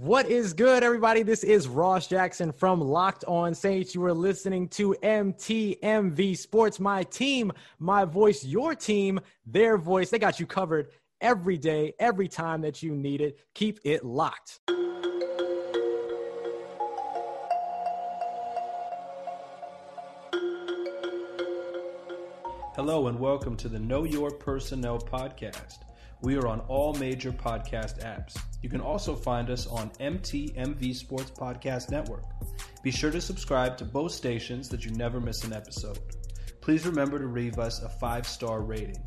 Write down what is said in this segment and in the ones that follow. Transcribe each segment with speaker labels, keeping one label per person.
Speaker 1: What is good, everybody? This is Ross Jackson from Locked On Saints. You are listening to MTMV Sports, my team, my voice, your team, their voice. They got you covered every day, every time that you need it. Keep it locked.
Speaker 2: Hello, and welcome to the Know Your Personnel podcast. We are on all major podcast apps. You can also find us on MTMV Sports Podcast Network. Be sure to subscribe to both stations that you never miss an episode. Please remember to leave us a five star rating.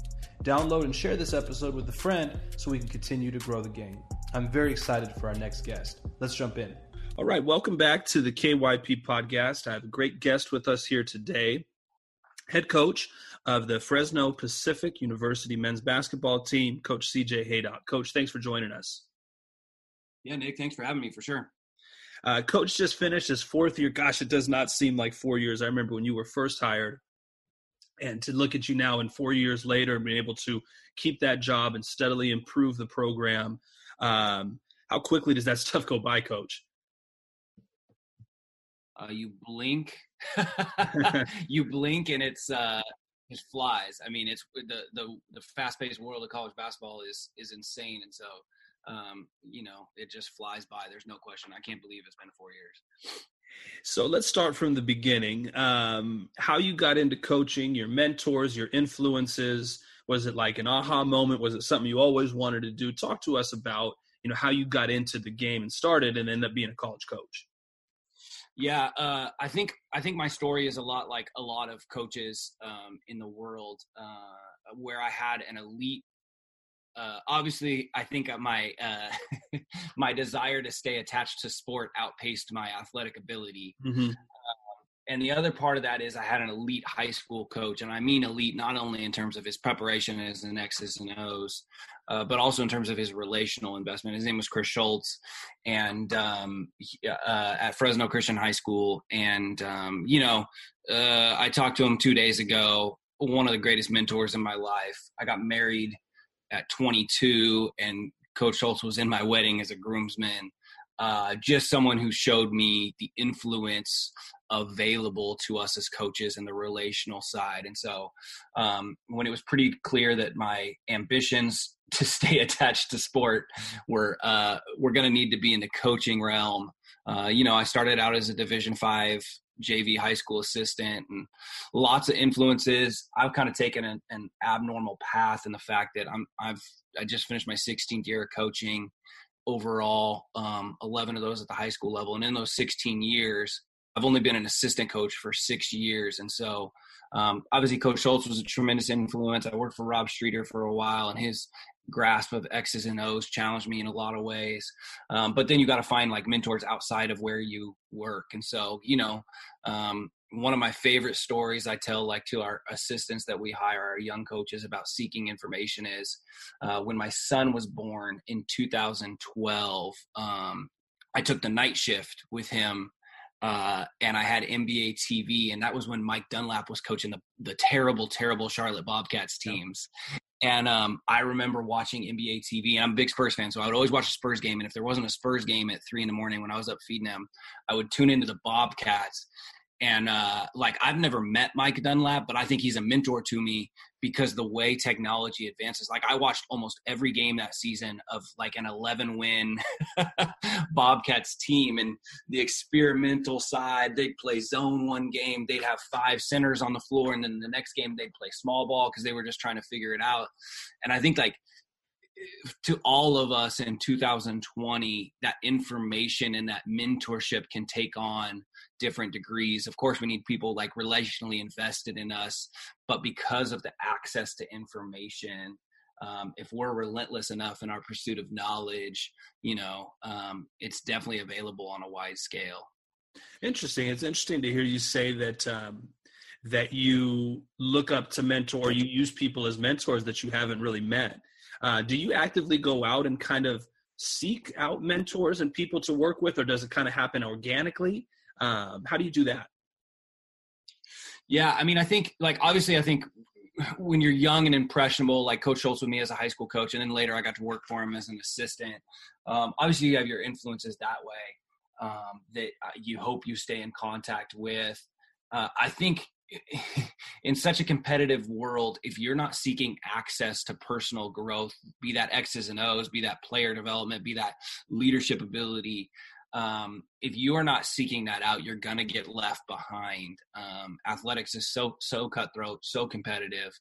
Speaker 2: Download and share this episode with a friend so we can continue to grow the game. I'm very excited for our next guest. Let's jump in. All right, welcome back to the KYP podcast. I have a great guest with us here today, head coach of the Fresno Pacific University men's basketball team, Coach CJ Haydock. Coach, thanks for joining us.
Speaker 3: Yeah, Nick, thanks for having me for sure.
Speaker 2: Uh, Coach just finished his fourth year. Gosh, it does not seem like four years. I remember when you were first hired. And to look at you now and four years later and being able to keep that job and steadily improve the program, um, how quickly does that stuff go by, Coach?
Speaker 3: Uh, you blink, you blink, and it's uh, it flies. I mean, it's the the the fast paced world of college basketball is is insane, and so um, you know, it just flies by. There's no question. I can't believe it's been four years.
Speaker 2: So let's start from the beginning. Um, how you got into coaching, your mentors, your influences. Was it like an aha moment? Was it something you always wanted to do? Talk to us about you know how you got into the game and started and ended up being a college coach.
Speaker 3: Yeah, uh, I think I think my story is a lot like a lot of coaches um, in the world, uh, where I had an elite uh, obviously, I think my uh, my desire to stay attached to sport outpaced my athletic ability. Mm-hmm. And the other part of that is I had an elite high school coach, and I mean elite not only in terms of his preparation as an X's and O's, uh, but also in terms of his relational investment. His name was Chris Schultz, and um, uh, at Fresno Christian High School. And um, you know, uh, I talked to him two days ago. One of the greatest mentors in my life. I got married at 22, and Coach Schultz was in my wedding as a groomsman. Uh, just someone who showed me the influence available to us as coaches and the relational side. And so, um, when it was pretty clear that my ambitions to stay attached to sport were uh, were going to need to be in the coaching realm, uh, you know, I started out as a Division Five JV high school assistant and lots of influences. I've kind of taken an, an abnormal path in the fact that I'm I've I just finished my 16th year of coaching overall, um, 11 of those at the high school level, and in those 16 years, I've only been an assistant coach for six years, and so um, obviously Coach Schultz was a tremendous influence. I worked for Rob Streeter for a while, and his grasp of X's and O's challenged me in a lot of ways. Um, but then you got to find like mentors outside of where you work. And so, you know, um, one of my favorite stories I tell like to our assistants that we hire, our young coaches about seeking information is uh, when my son was born in 2012, um, I took the night shift with him uh, and I had NBA TV, and that was when Mike Dunlap was coaching the the terrible, terrible Charlotte Bobcats teams. And um, I remember watching NBA TV, and I'm a big Spurs fan, so I would always watch a Spurs game. And if there wasn't a Spurs game at three in the morning when I was up feeding them, I would tune into the Bobcats. And uh, like I've never met Mike Dunlap, but I think he's a mentor to me because the way technology advances. Like I watched almost every game that season of like an 11 win Bobcats team, and the experimental side they'd play zone one game, they'd have five centers on the floor, and then the next game they'd play small ball because they were just trying to figure it out. And I think like to all of us in 2020 that information and that mentorship can take on different degrees. Of course we need people like relationally invested in us but because of the access to information um, if we're relentless enough in our pursuit of knowledge you know um, it's definitely available on a wide scale.
Speaker 2: Interesting. It's interesting to hear you say that um, that you look up to mentor you use people as mentors that you haven't really met. Uh, do you actively go out and kind of seek out mentors and people to work with, or does it kind of happen organically? Um, how do you do that?
Speaker 3: Yeah, I mean, I think like obviously, I think when you're young and impressionable, like Coach Schultz with me as a high school coach, and then later I got to work for him as an assistant. Um, obviously, you have your influences that way um, that you hope you stay in contact with. Uh, I think in such a competitive world, if you're not seeking access to personal growth, be that X's and O's, be that player development, be that leadership ability, um, if you are not seeking that out, you're gonna get left behind. Um, athletics is so so cutthroat, so competitive,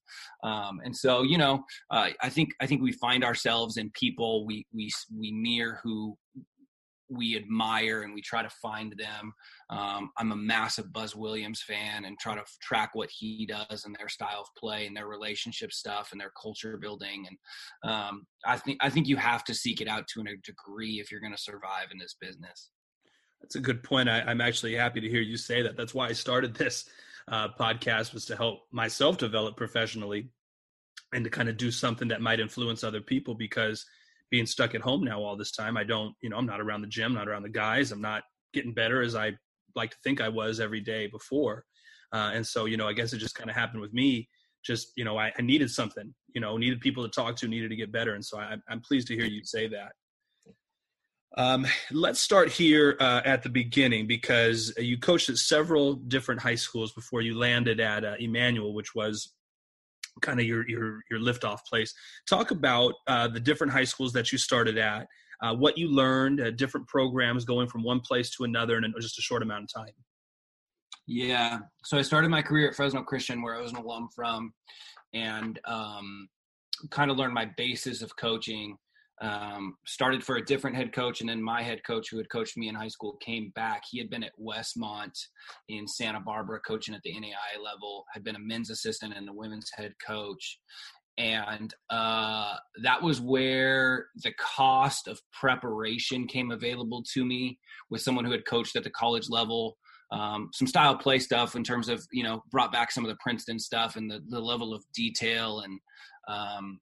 Speaker 3: um, and so you know, uh, I think I think we find ourselves in people we we we mirror who we admire and we try to find them. Um, I'm a massive Buzz Williams fan and try to track what he does and their style of play and their relationship stuff and their culture building. And um, I think I think you have to seek it out to a degree if you're going to survive in this business.
Speaker 2: That's a good point. I, am actually happy to hear you say that. That's why I started this uh, podcast was to help myself develop professionally and to kind of do something that might influence other people because – being stuck at home now all this time. I don't, you know, I'm not around the gym, not around the guys. I'm not getting better as I like to think I was every day before. Uh, and so, you know, I guess it just kind of happened with me. Just, you know, I, I, needed something, you know, needed people to talk to, needed to get better. And so I, am pleased to hear you say that. Um, let's start here uh, at the beginning because you coached at several different high schools before you landed at uh, Immanuel, which was kind of your your your liftoff place. Talk about uh, the different high schools that you started at, uh, what you learned, uh, different programs going from one place to another in just a short amount of time.
Speaker 3: Yeah, so I started my career at Fresno Christian, where I was an alum from, and um, kind of learned my basis of coaching um, started for a different head coach, and then my head coach, who had coached me in high school, came back. He had been at Westmont in Santa Barbara, coaching at the NAIA level, had been a men's assistant and a women's head coach. And uh, that was where the cost of preparation came available to me with someone who had coached at the college level. Um, some style play stuff in terms of, you know, brought back some of the Princeton stuff and the, the level of detail and um,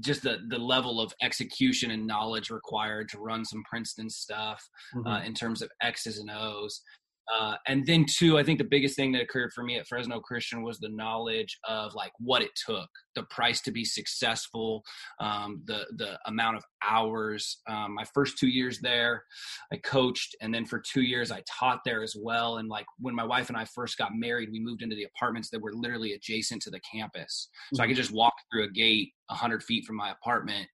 Speaker 3: just the the level of execution and knowledge required to run some Princeton stuff uh, mm-hmm. uh, in terms of X's and O's. Uh, and then two, I think the biggest thing that occurred for me at Fresno Christian was the knowledge of like what it took, the price to be successful, um, the the amount of hours. Um, my first two years there, I coached, and then for two years I taught there as well. And like when my wife and I first got married, we moved into the apartments that were literally adjacent to the campus, so mm-hmm. I could just walk through a gate hundred feet from my apartment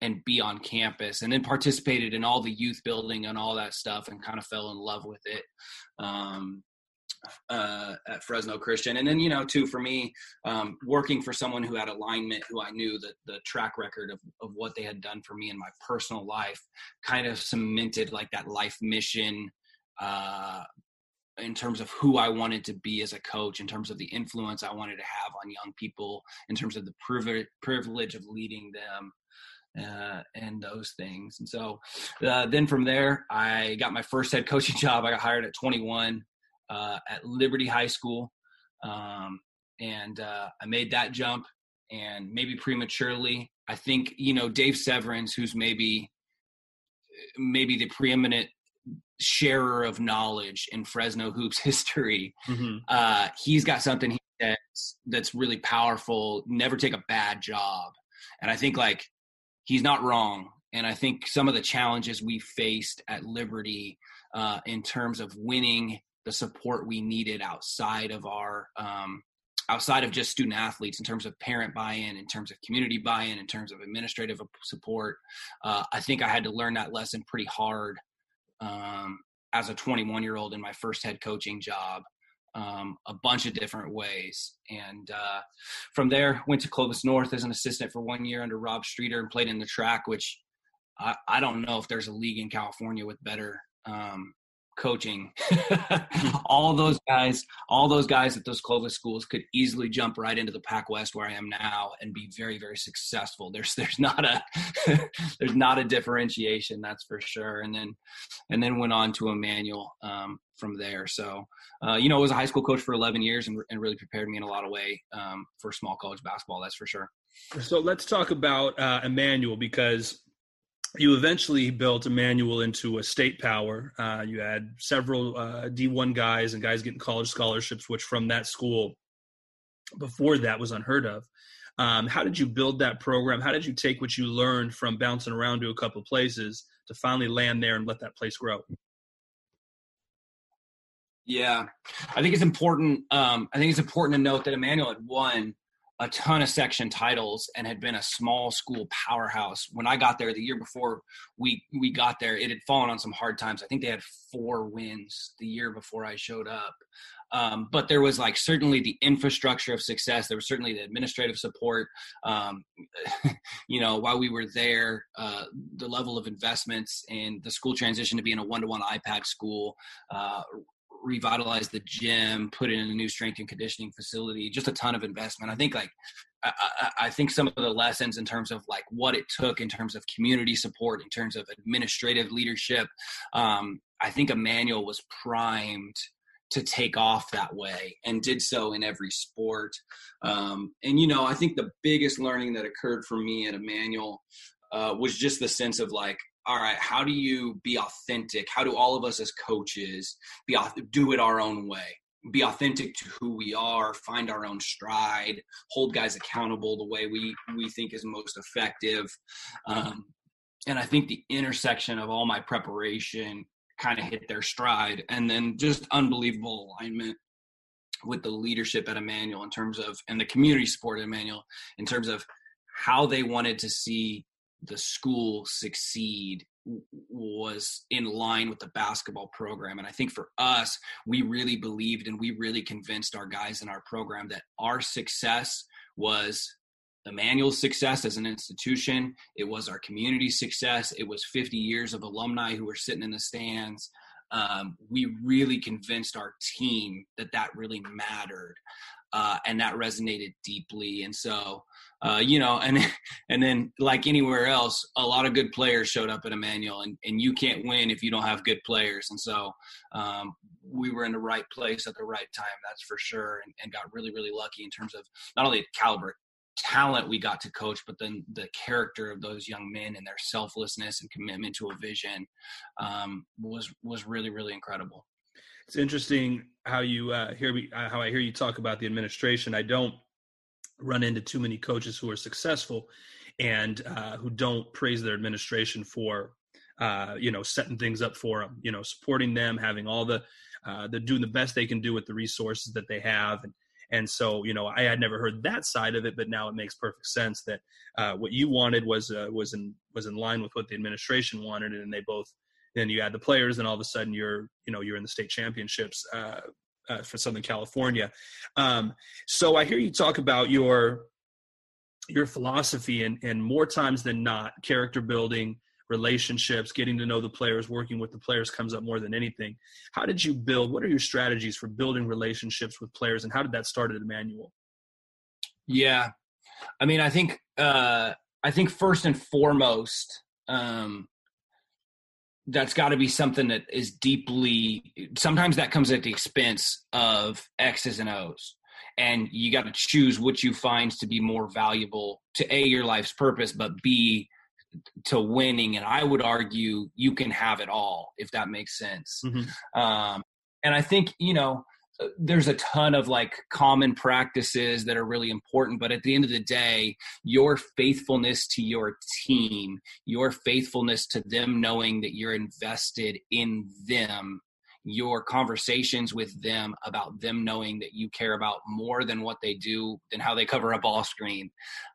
Speaker 3: and be on campus and then participated in all the youth building and all that stuff and kind of fell in love with it um, uh, at Fresno Christian. And then, you know, too, for me, um, working for someone who had alignment, who I knew that the track record of, of what they had done for me in my personal life kind of cemented like that life mission uh, in terms of who I wanted to be as a coach, in terms of the influence I wanted to have on young people, in terms of the privilege of leading them uh, and those things. And so uh, then from there, I got my first head coaching job. I got hired at 21 uh, at Liberty High School. Um, and uh, I made that jump and maybe prematurely. I think, you know, Dave Severance, who's maybe maybe the preeminent sharer of knowledge in Fresno hoops history. Mm-hmm. Uh, he's got something he that's that's really powerful. Never take a bad job, and I think like he's not wrong. And I think some of the challenges we faced at Liberty uh, in terms of winning the support we needed outside of our um, outside of just student athletes in terms of parent buy-in in terms of community buy-in in terms of administrative support uh, i think i had to learn that lesson pretty hard um, as a 21 year old in my first head coaching job um, a bunch of different ways. And uh, from there, went to Clovis North as an assistant for one year under Rob Streeter and played in the TRAC, which I, I don't know if there's a league in California with better um, coaching. all those guys, all those guys at those Clovis schools could easily jump right into the Pac West where I am now and be very, very successful. There's there's not a there's not a differentiation, that's for sure. And then and then went on to Immanuel um, from there. So uh, you know, I was a high school coach for 11 years and, and really prepared me in a lot of way um, for small college basketball. That's for sure.
Speaker 2: So let's talk about uh, Immanuel because you eventually built Immanuel into a state power. Uh, you had several uh, D1 guys and guys getting college scholarships, which from that school before that was unheard of. Um, how did you build that program? How did you take what you learned from bouncing around to a couple places to finally land there and let that place grow?
Speaker 3: Yeah, I think it's important. Um, I think it's important to note that Immanuel had won a ton of section titles and had been a small school powerhouse. When I got there the year before we we got there, it had fallen on some hard times. I think they had four wins the year before I showed up. Um, but there was like certainly the infrastructure of success. There was certainly the administrative support. Um, you know, while we were there, uh, the level of investments and the school transition to being a one-to-one iPad school, uh, revitalize the gym, put in a new strength and conditioning facility, just a ton of investment. I think like I, I, I, think some of the lessons in terms of like what it took in terms of community support, in terms of administrative leadership. Um, I think Immanuel was primed to take off that way and did so in every sport. Um, and you know, I think the biggest learning that occurred for me at Immanuel uh, was just the sense of like all right, how do you be authentic? How do all of us as coaches be do it our own way? Be authentic to who we are, find our own stride, hold guys accountable the way we we think is most effective. Um, and I think the intersection of all my preparation kind of hit their stride, and then just unbelievable alignment with the leadership at Immanuel in terms of and the community support at Immanuel in terms of how they wanted to see the school succeed was in line with the basketball program. And I think for us, we really believed and we really convinced our guys in our program that our success was Immanuel's success as an institution. It was our community success. It was 50 years of alumni who were sitting in the stands. Um, we really convinced our team that that really mattered. Uh, and that resonated deeply. And so uh, you know, and and then like anywhere else, a lot of good players showed up at Immanuel, and and you can't win if you don't have good players. And so um, we were in the right place at the right time, that's for sure, and, and got really really lucky in terms of not only caliber talent we got to coach, but then the character of those young men and their selflessness and commitment to a vision um, was was really really incredible.
Speaker 2: It's interesting how you uh, hear me, uh, how I hear you talk about the administration. I don't run into too many coaches who are successful and uh, who don't praise their administration for uh, you know setting things up for them you know supporting them having all the uh, they're doing the best they can do with the resources that they have and and so you know i had never heard that side of it but now it makes perfect sense that uh, what you wanted was uh, was in was in line with what the administration wanted and they both then you add the players and all of a sudden you're you know you're in the state championships uh, uh, for Southern California. Um, so I hear you talk about your your philosophy, and and more times than not, character building, relationships, getting to know the players, working with the players comes up more than anything. How did you build? What are your strategies for building relationships with players, and how did that start at Immanuel?
Speaker 3: Yeah, I mean, I think uh, I think first and foremost, um, that's got to be something that is deeply sometimes that comes at the expense of x's and o's. And you got to choose which you find to be more valuable to a your life's purpose but b to winning. And i would argue you can have it all if that makes sense. Mm-hmm. um, and i think you know there's a ton of like common practices that are really important but at the end of the day your faithfulness to your team your faithfulness to them knowing that you're invested in them your conversations with them about them knowing that you care about more than what they do than how they cover a ball screen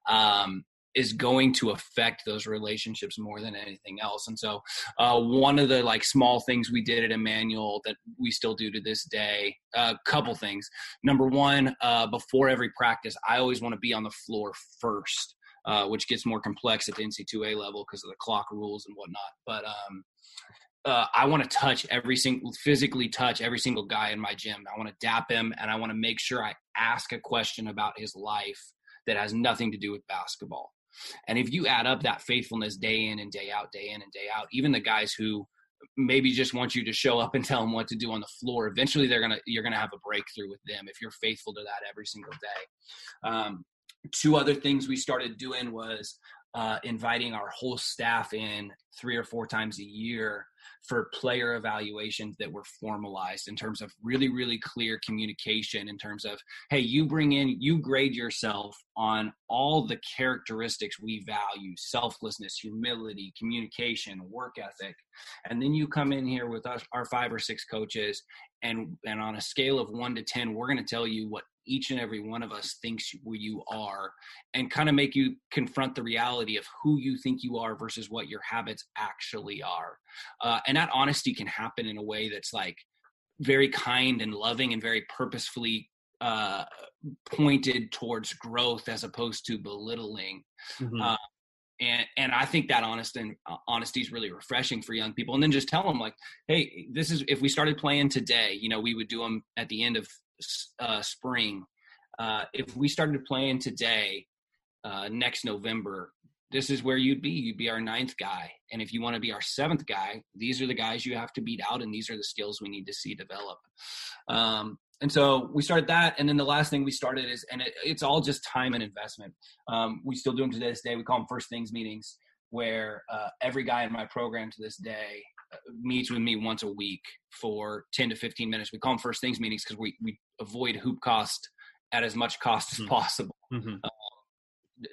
Speaker 3: um, is going to affect those relationships more than anything else. And so, uh, one of the like small things we did at Immanuel that we still do to this day, a uh, couple things. Number one, uh, before every practice, I always want to be on the floor first, uh, which gets more complex at the NC2A level because of the clock rules and whatnot. But um, uh, I want to touch every single, physically touch every single guy in my gym. I want to dap him, and I want to make sure I ask a question about his life that has nothing to do with basketball. And if you add up that faithfulness day in and day out, day in and day out, even the guys who maybe just want you to show up and tell them what to do on the floor, eventually they're gonna you're gonna have a breakthrough with them if you're faithful to that every single day. Um, two other things we started doing was uh, inviting our whole staff in three or four times a year for player evaluations that were formalized in terms of really really clear communication in terms of hey you bring in you grade yourself on all the characteristics we value selflessness humility communication work ethic. And then you come in here with us our five or six coaches and and on a scale of 1 to 10 we're going to tell you what each and every one of us thinks where you are and kind of make you confront the reality of who you think you are versus what your habits actually are uh, and that honesty can happen in a way that's like very kind and loving and very purposefully uh, pointed towards growth as opposed to belittling mm-hmm. uh, and and I think that honest and uh, honesty is really refreshing for young people. And then just tell them like, hey, this is if we started playing today, you know, we would do them at the end of uh, spring. Uh, if we started playing today, uh, next November, this is where you'd be. You'd be our ninth guy. And if you want to be our seventh guy, these are the guys you have to beat out, and these are the skills we need to see develop. Um, and so we started that. And then the last thing we started is, and it, it's all just time and investment. Um, we still do them to this day. We call them first things meetings, where uh, every guy in my program to this day meets with me once a week for 10 to 15 minutes. We call them first things meetings because we, we avoid hoop cost at as much cost as mm-hmm. possible. Mm-hmm. Uh,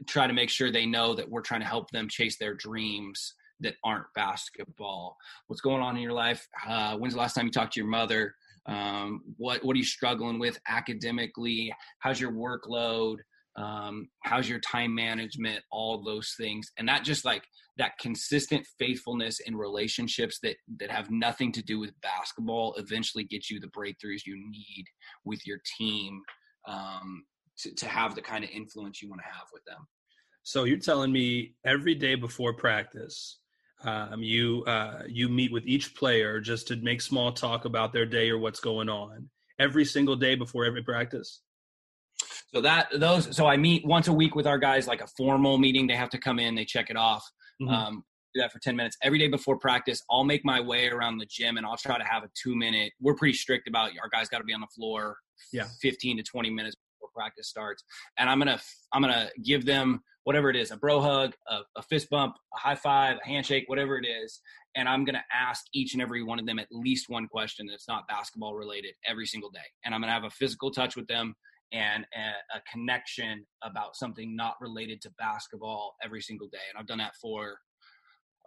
Speaker 3: try to make sure they know that we're trying to help them chase their dreams that aren't basketball. What's going on in your life? Uh, when's the last time you talked to your mother? um, what what are you struggling with academically how's your workload um, how's your time management all those things and that just like that consistent faithfulness in relationships that that have nothing to do with basketball eventually get you the breakthroughs you need with your team um, to, to have the kind of influence you want to have with them
Speaker 2: so you're telling me every day before practice um, you uh, you meet with each player just to make small talk about their day or what's going on every single day before every practice.
Speaker 3: So that those so I meet once a week with our guys like a formal meeting. They have to come in, they check it off. Mm-hmm. Um, do that for 10 minutes every day before practice. I'll make my way around the gym and I'll try to have a two minute. We're pretty strict about our guys got to be on the floor. Yeah, 15 to 20 minutes before practice starts, and I'm gonna I'm gonna give them whatever it is a bro hug, a, a fist bump, a high five, a handshake, whatever it is. And I'm going to ask each and every one of them at least one question that's not basketball related every single day. And I'm going to have a physical touch with them and a, a, connection about something not related to basketball every single day. And I've done that for,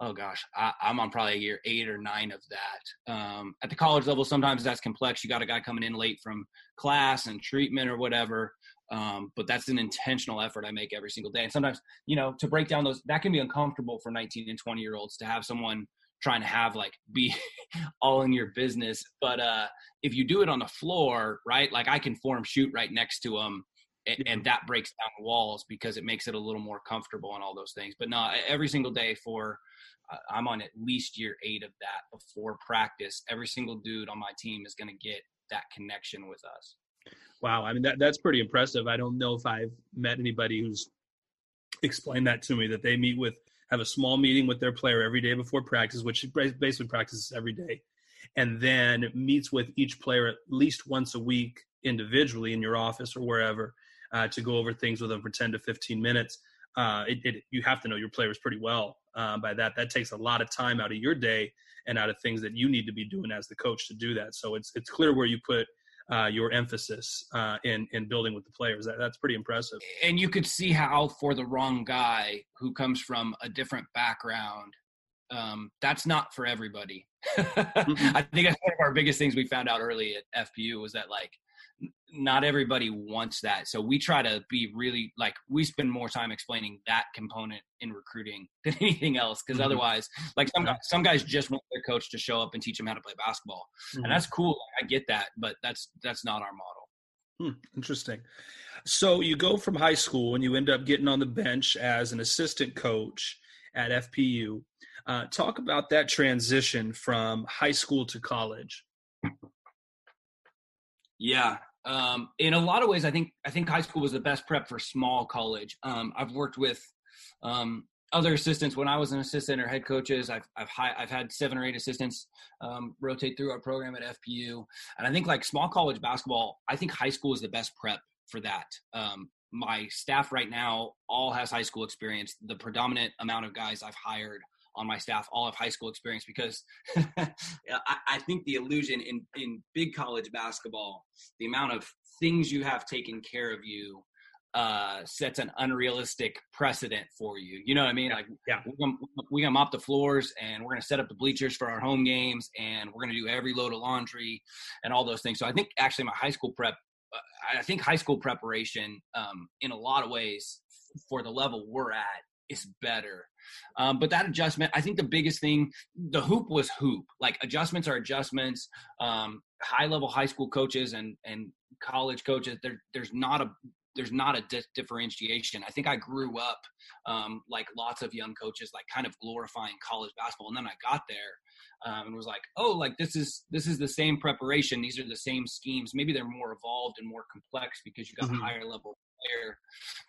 Speaker 3: oh gosh, I, am on probably year eight or nine of that. Um, at the college level, sometimes that's complex. You got a guy coming in late from class and treatment or whatever. Um, but that's an intentional effort I make every single day. And sometimes, you know, to break down those, that can be uncomfortable for 19 and 20 year olds to have someone trying to have like be all in your business. But uh, if you do it on the floor, right, like I can form shoot right next to them. And, and that breaks down walls because it makes it a little more comfortable and all those things. But no, every single day for uh, I'm on at least year eight of that before practice. Every single dude on my team is going to get that connection with us.
Speaker 2: Wow, I mean that that's pretty impressive. I don't know if I've met anybody who's explained that to me that they meet with have a small meeting with their player every day before practice, which basically practices every day, and then meets with each player at least once a week individually in your office or wherever uh, to go over things with them for 10 to 15 minutes. Uh, it, it, you have to know your players pretty well uh, by that. That takes a lot of time out of your day and out of things that you need to be doing as the coach to do that. So it's it's clear where you put uh, your emphasis uh, in in building with the players. That, that's pretty impressive.
Speaker 3: And you could see how for the wrong guy who comes from a different background, um, that's not for everybody. mm-hmm. I think that's one of our biggest things we found out early at FPU was that like not everybody wants that. So we try to be really like we spend more time explaining that component in recruiting than anything else. Because mm-hmm. otherwise, like some guys, some guys just want their coach to show up and teach them how to play basketball, mm-hmm. and that's cool. I get that, but that's that's not our model.
Speaker 2: Hmm, interesting. So you go from high school and you end up getting on the bench as an assistant coach at FPU. Uh, talk about that transition from high school to college.
Speaker 3: Yeah, um, in a lot of ways, I think I think high school was the best prep for small college. Um, I've worked with um, other assistants when I was an assistant or head coaches. I've I've, I've had seven or eight assistants um, rotate through our program at FPU, and I think like small college basketball, I think high school is the best prep for that. Um, my staff right now all has high school experience. The predominant amount of guys I've hired on my staff all have high school experience because I, I think the illusion in in big college basketball, the amount of things you have taken care of you uh, sets an unrealistic precedent for you. You know what I mean? Like,
Speaker 2: yeah,
Speaker 3: we're gonna, we're gonna mop the floors and we're gonna set up the bleachers for our home games and we're gonna do every load of laundry and all those things. So I think actually my high school prep, uh, I think high school preparation, um, in a lot of ways, for the level we're at, is better. Um, but that adjustment, I think the biggest thing, the hoop was hoop. Like adjustments are adjustments. Um, high level high school coaches and and college coaches, there there's not a there's not a di- differentiation. I think I grew up um, like lots of young coaches, like kind of glorifying college basketball, and then I got there um, and was like, oh, like this is this is the same preparation. These are the same schemes. Maybe they're more evolved and more complex because you got mm-hmm. a higher level player.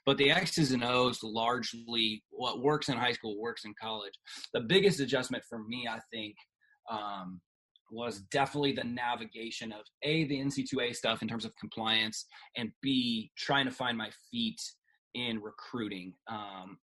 Speaker 3: But the X's and O's largely what works in high school works in college. The biggest adjustment for me, I think, um, was definitely the navigation of a the NC2A stuff in terms of compliance, and b trying to find my feet in recruiting. Um,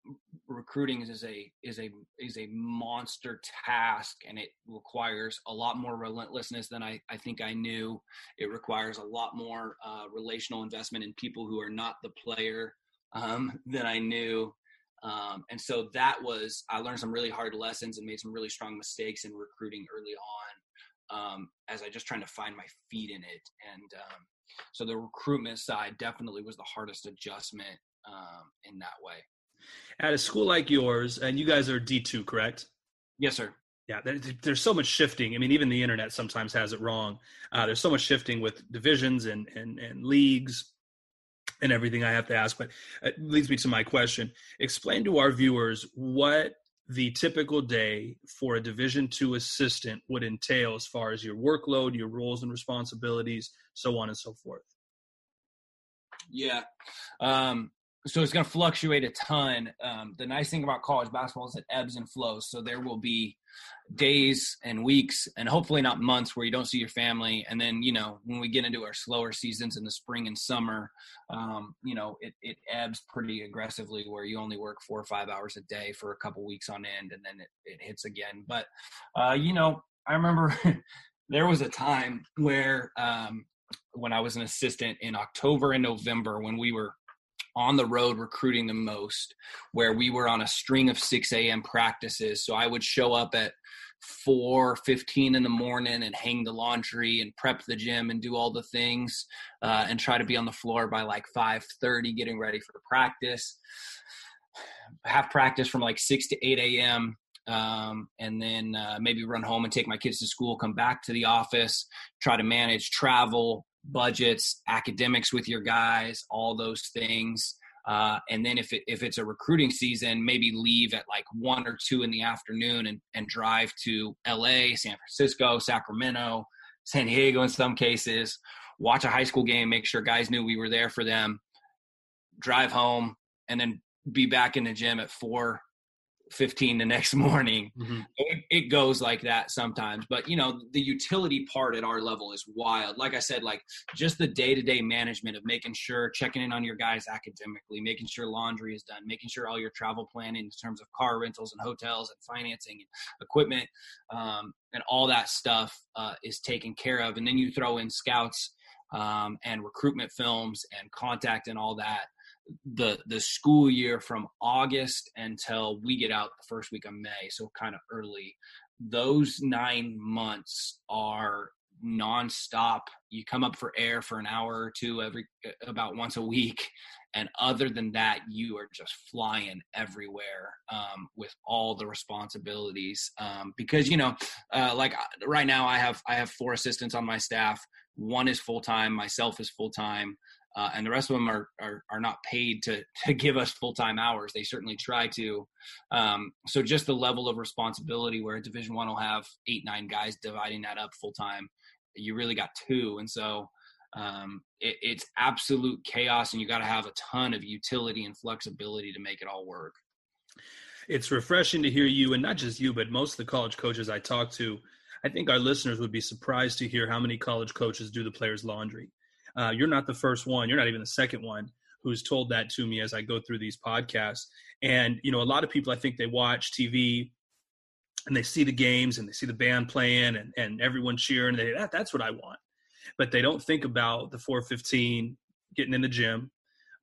Speaker 3: recruiting is a is a is a monster task, and it requires a lot more relentlessness than I, I think I knew. It requires a lot more uh, relational investment in people who are not the player um, than I knew. Um, and so that was I learned some really hard lessons and made some really strong mistakes in recruiting early on um, as I just trying to find my feet in it. And um, so the recruitment side definitely was the hardest adjustment um, in that way.
Speaker 2: At a school like yours, and you guys are D two, correct?
Speaker 3: Yes, sir.
Speaker 2: Yeah, there's so much shifting. I mean, even the internet sometimes has it wrong. Uh, there's so much shifting with divisions and, and, and leagues and everything I have to ask. But it leads me to my question. Explain to our viewers what the typical day for a division two assistant would entail as far as your workload your roles and responsibilities so on and so forth
Speaker 3: yeah um, so it's going to fluctuate a ton. Um, the nice thing about college basketball is it ebbs and flows. So there will be days and weeks, and hopefully not months, where you don't see your family. And then you know when we get into our slower seasons in the spring and summer, um, you know it, it ebbs pretty aggressively, where you only work four or five hours a day for a couple weeks on end, and then it, it hits again. But uh, you know, I remember there was a time where um, when I was an assistant in October and November when we were on the road recruiting the most, where we were on a string of 6 a.m. practices. So I would show up at 4.15 in the morning and hang the laundry and prep the gym and do all the things uh, and try to be on the floor by like 5.30 getting ready for practice. Have practice from like 6 to 8 a.m. Um, and then uh, maybe run home and take my kids to school, come back to the office, try to manage travel, budgets, academics with your guys, all those things. Uh, and then if it, if it's a recruiting season, maybe leave at like one or two in the afternoon and, and drive to LA, San Francisco, Sacramento, San Diego in some cases, watch a high school game, make sure guys knew we were there for them, drive home, and then be back in the gym at four 15 the next morning. Mm-hmm. It, it, goes like that sometimes. But, you know, the utility part at our level is wild. Like I said, like just the day to day management of making sure, checking in on your guys academically, making sure laundry is done, making sure all your travel planning in terms of car rentals and hotels and financing and equipment um, and all that stuff uh, is taken care of. And then you throw in scouts um, and recruitment films and contact and all that the the school year from August until we get out the first week of May, so kind of early. Those nine months are nonstop. You come up for air for an hour or two every about once a week, and other than that, you are just flying everywhere um, with all the responsibilities. Um, because you know, uh, like uh, right now, I have I have four assistants on my staff. One is full time. Myself is full time uh, and the rest of them are are, are not paid to to give us full time hours. They certainly try to. Um, so just the level of responsibility where a Division One will have eight nine guys dividing that up full time, you really got two, and so um, it, it's absolute chaos, and you got to have a ton of utility and flexibility to make it all work.
Speaker 2: It's refreshing to hear you, and not just you, but most of the college coaches I talk to. I think our listeners would be surprised to hear how many college coaches do the players' laundry. Uh, you're not the first one. You're not even the second one who's told that to me as I go through these podcasts. And you know, a lot of people I think they watch TV and they see the games and they see the band playing and, and everyone cheering. And they that, that's what I want, but they don't think about the 415 getting in the gym,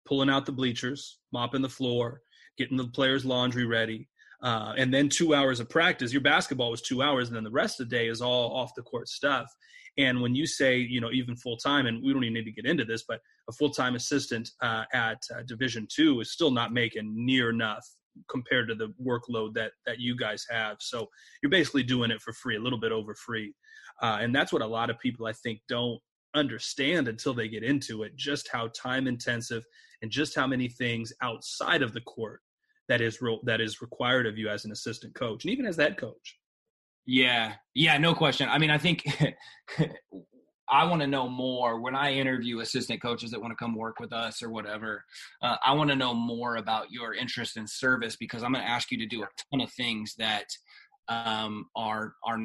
Speaker 2: pulling out the bleachers, mopping the floor, getting the players' laundry ready, uh, and then two hours of practice. Your basketball was two hours, and then the rest of the day is all off the court stuff. And when you say, you know, even full time, and we don't even need to get into this, but a full time assistant uh, at uh, Division two is still not making near enough compared to the workload that that you guys have. So you're basically doing it for free, a little bit over free, uh, and that's what a lot of people I think don't understand until they get into it. Just how time intensive and just how many things outside of the court that is real that is required of you as an assistant coach and even as that coach.
Speaker 3: Yeah, yeah, no question. I mean, I think I want to know more when I interview assistant coaches that want to come work with us or whatever. Uh, I want to know more about your interest in service because I'm going to ask you to do a ton of things that um, are are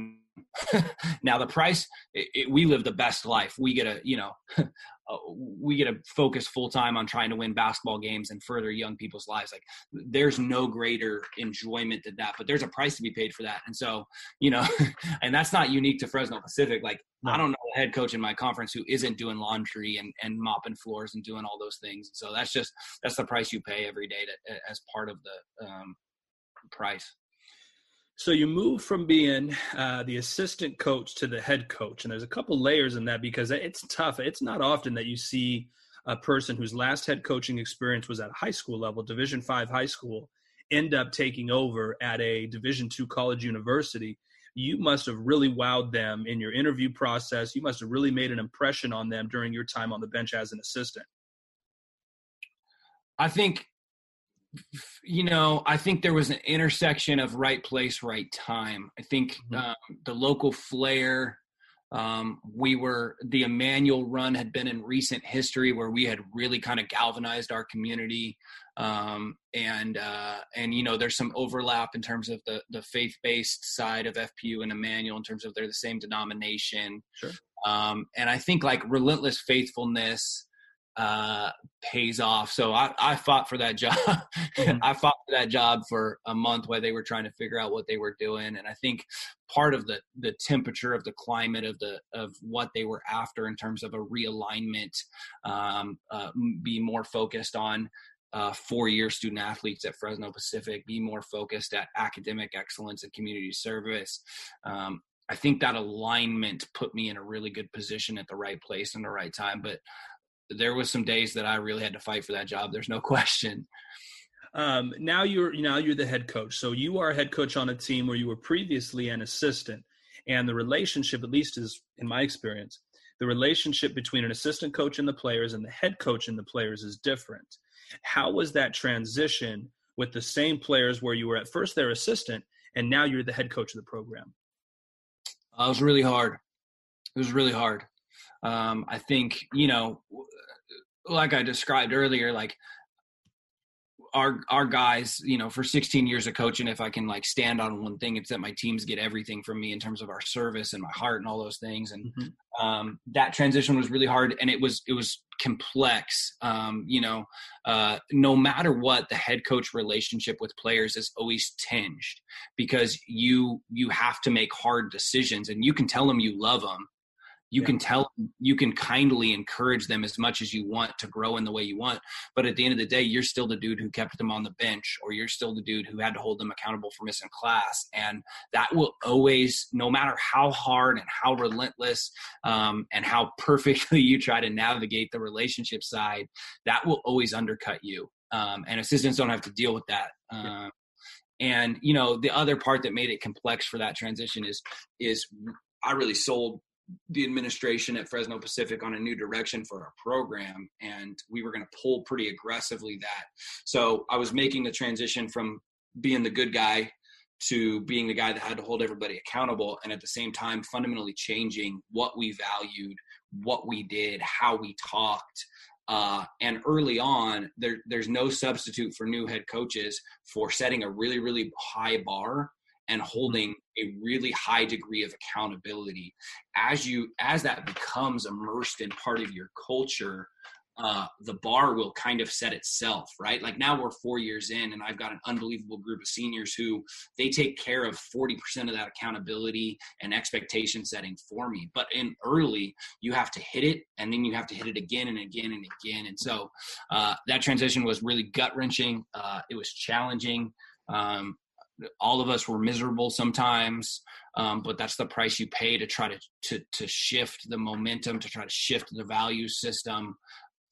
Speaker 3: now the price. It, it, we live the best life. We get a you know uh, we get to focus full time on trying to win basketball games and further young people's lives. Like there's no greater enjoyment than that, but there's a price to be paid for that. And so, you know, and that's not unique to Fresno Pacific. Like no. I don't know a head coach in my conference who isn't doing laundry and, and mopping floors and doing all those things. So that's just, that's the price you pay every day to, as part of the um, price.
Speaker 2: So you move from being uh, the assistant coach to the head coach, and there's a couple layers in that because it's tough. It's not often that you see a person whose last head coaching experience was at high school level, Division five high school, end up taking over at a Division two college university. You must have really wowed them in your interview process. You must have really made an impression on them during your time on the bench as an assistant.
Speaker 3: I think you know, I think there was an intersection of right place, right time. I think mm-hmm. um, the local flair. Um, we were the Immanuel run had been in recent history where we had really kind of galvanized our community, um, and uh, and you know there's some overlap in terms of the the faith based side of FPU and Immanuel in terms of they're the same denomination.
Speaker 2: Sure.
Speaker 3: Um, and I think like relentless faithfulness uh, pays off. So I, I fought for that job. Mm-hmm. I fought for that job for a month while they were trying to figure out what they were doing. And I think part of the the temperature of the climate of the of what they were after in terms of a realignment, um, uh, be more focused on uh, four-year student athletes at Fresno Pacific, be more focused at academic excellence and community service. Um, I think that alignment put me in a really good position at the right place and the right time. But there was some days that I really had to fight for that job. There's no question.
Speaker 2: Um, now you're now you're the head coach. So you are a head coach on a team where you were previously an assistant, and the relationship, at least is in my experience, the relationship between an assistant coach and the players and the head coach and the players is different. How was that transition with the same players where you were at first their assistant and now you're the head coach of the program?
Speaker 3: Uh, it was really hard. It was really hard. Um, I think you know, like I described earlier, like our our guys, you know, for 16 years of coaching, if I can like stand on one thing, it's that my teams get everything from me in terms of our service and my heart and all those things. And mm-hmm. um, that transition was really hard, and it was it was complex. Um, you know, uh, no matter what, the head coach relationship with players is always tinged because you you have to make hard decisions, and you can tell them you love them, you yeah. can tell you can kindly encourage them as much as you want to grow in the way you want but at the end of the day you're still the dude who kept them on the bench or you're still the dude who had to hold them accountable for missing class and that will always no matter how hard and how relentless um, and how perfectly you try to navigate the relationship side that will always undercut you um, and assistants don't have to deal with that yeah. Um, and you know the other part that made it complex for that transition is is I really sold the administration at Fresno Pacific on a new direction for our program, and we were going to pull pretty aggressively that. So I was making the transition from being the good guy to being the guy that had to hold everybody accountable, and at the same time, fundamentally changing what we valued, what we did, how we talked. Uh, and early on, there, there's no substitute for new head coaches for setting a really, really high bar and holding a really high degree of accountability as you as that becomes immersed in part of your culture uh, the bar will kind of set itself, right? Like now we're four years in, and I've got an unbelievable group of seniors who they take care of 40% of that accountability and expectation setting for me. But in early, you have to hit it, and then you have to hit it again and again and again. And so uh, that transition was really gut wrenching. Uh, it was challenging. Um, all of us were miserable sometimes um, but that's the price you pay to try to, to to shift the momentum to try to shift the value system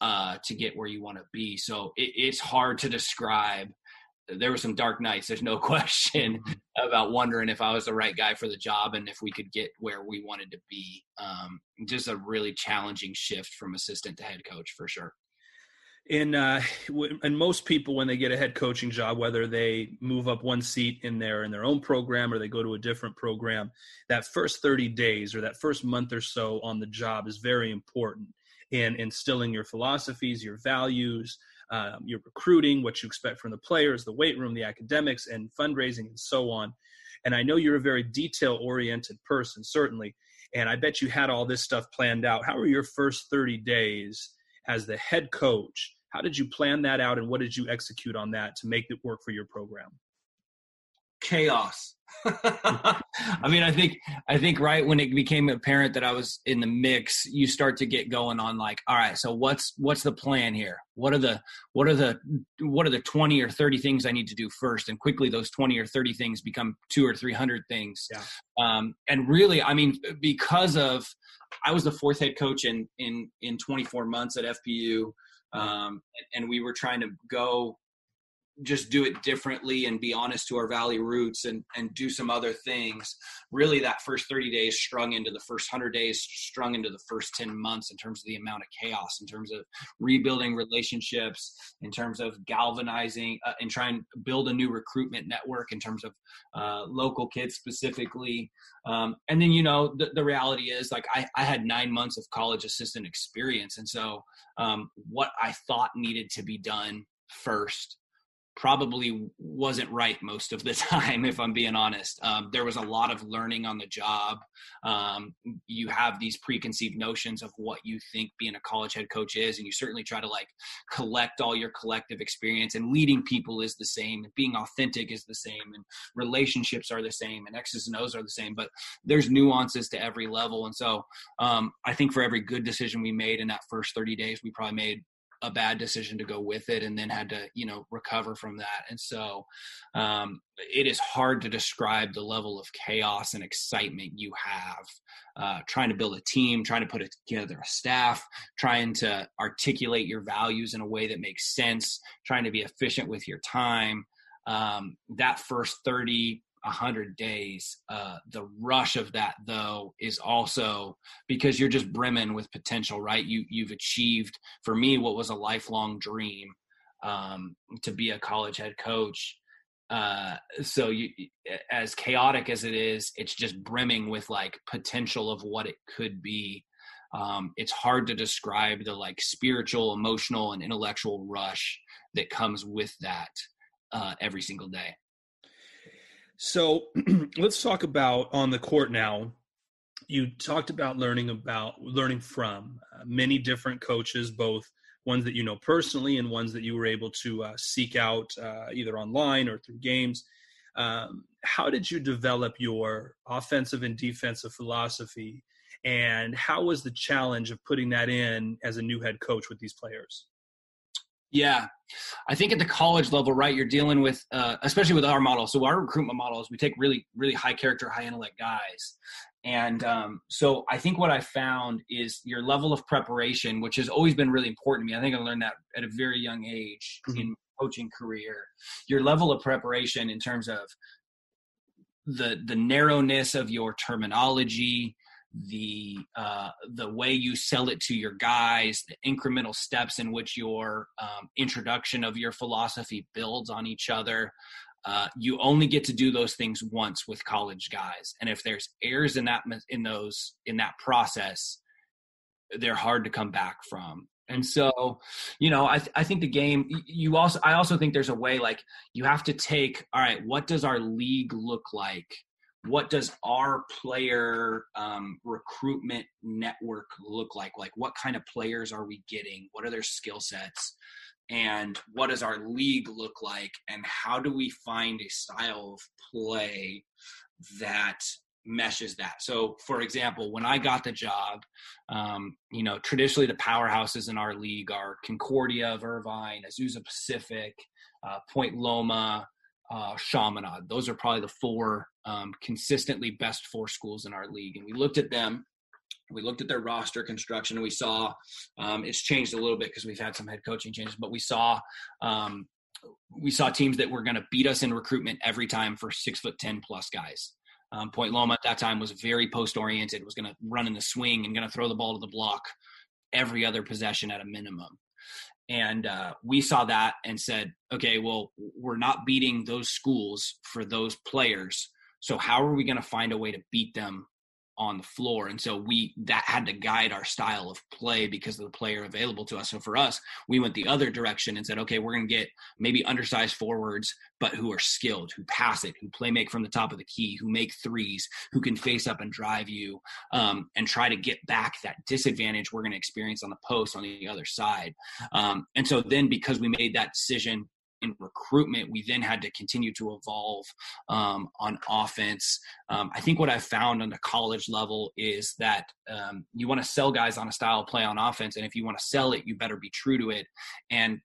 Speaker 3: uh, to get where you want to be. So it, it's hard to describe. There were some dark nights. There's no question mm-hmm. about wondering if I was the right guy for the job and if we could get where we wanted to be. Um, just a really challenging shift from assistant to head coach for sure.
Speaker 2: In uh, and most people when they get a head coaching job, whether they move up one seat in their in their own program or they go to a different program, that first 30 days or that first month or so on the job is very important in instilling your philosophies, your values, um, your recruiting, what you expect from the players, the weight room, the academics, and fundraising, and so on. And I know you're a very detail oriented person, certainly. And I bet you had all this stuff planned out. How were your first 30 days as the head coach? How did you plan that out, and what did you execute on that to make it work for your program?
Speaker 3: Chaos. I mean, I think I think right when it became apparent that I was in the mix, you start to get going on like, all right, so what's what's the plan here? What are the what are the what are the 20 or 30 things I need to do first? And quickly those 20 or 30 things become two or 300 things. Yeah. Um, and really, I mean, because of I was the fourth head coach in in in 24 months at FPU. Um, and we were trying to go just do it differently and be honest to our valley roots and and do some other things. Really that first 30 days strung into the first 100 days strung into the first 10 months in terms of the amount of chaos in terms of rebuilding relationships in terms of galvanizing uh, and trying to build a new recruitment network in terms of uh, local kids specifically. Um, and then you know the, the reality is like I, I had nine months of college assistant experience. And so um, what i thought needed to be done first probably wasn't right most of the time if i'm being honest. Um, there was a lot of learning on the job. Um, you have these preconceived notions of what you think being a college head coach is and you certainly try to like collect all your collective experience and leading people is the same and being authentic is the same and relationships are the same and x's and o's are the same but there's nuances to every level and so um, i think for every good decision we made in that first 30 days we probably made a bad decision to go with it and then had to you know recover from that. And so um, it is hard to describe the level of chaos and excitement you have uh, trying to build a team trying to put together a staff trying to articulate your values in a way that makes sense trying to be efficient with your time. Um, that first 30 100 days uh, the rush of that though is also because you're just brimming with potential right? You you've achieved for me what was a lifelong dream um, to be a college head coach. Uh, so you as chaotic as it is it's just brimming with like potential of what it could be. Um, it's hard to describe the like spiritual emotional and intellectual rush that comes with that uh, every single day
Speaker 2: so let's talk about on the court now. You talked about learning about learning from uh, many different coaches, both ones that you know personally and ones that you were able to uh, seek out uh, either online or through games. Um, how did you develop your offensive and defensive philosophy? And how was the challenge of putting that in as a new head coach with these players?
Speaker 3: Yeah, I think at the college level, right, you're dealing with, uh, especially with our model. So our recruitment model is we take really, really high character, high intellect guys, and um, so I think what I found is your level of preparation, which has always been really important to me. I think I learned that at a very young age mm-hmm. in coaching career. Your level of preparation in terms of the the narrowness of your terminology, the uh, the way you sell it to your guys, the incremental steps in which your um, introduction of your philosophy builds on each other. Uh, you only get to do those things once with college guys, and if there's errors in that in those in that process, they're hard to come back from. And so, you know, I, th- I think the game, you also, I also think there's a way like you have to take, all right, what does our league look like what does our player um, recruitment network look like? Like, what kind of players are we getting? What are their skill sets? And what does our league look like? And how do we find a style of play that meshes that. So, for example, when I got the job, um, you know, traditionally the powerhouses in our league are Concordia of Irvine, Azusa Pacific, uh, Point Loma, uh, Chaminade. Those are probably the four um, consistently best four schools in our league. And we looked at them. We looked at their roster construction and we saw um, it's changed a little bit because we've had some head coaching changes, but we saw um, we saw teams that were going to beat us in recruitment every time for six foot ten plus guys. Um, Point Loma at that time was very post oriented, was going to run in the swing and going to throw the ball to the block every other possession at a minimum. And uh, we saw that and said, okay, well, we're not beating those schools for those players. So how are we going to find a way to beat them on the floor. And so we that had to guide our style of play because of the player available to us. So for us, we went the other direction and said, okay, we're going to get maybe undersized forwards, but who are skilled, who pass it, who play make from the top of the key, who make threes, who can face up and drive you, um, and try to get back that disadvantage we're going to experience on the post on the other side. Um, and so then because we made that decision in recruitment, we then had to continue to evolve um, on offense. Um, I think what I've found on the college level is that um, you want to sell guys on a style of play on offense, and if you want to sell it, you better be true to it. And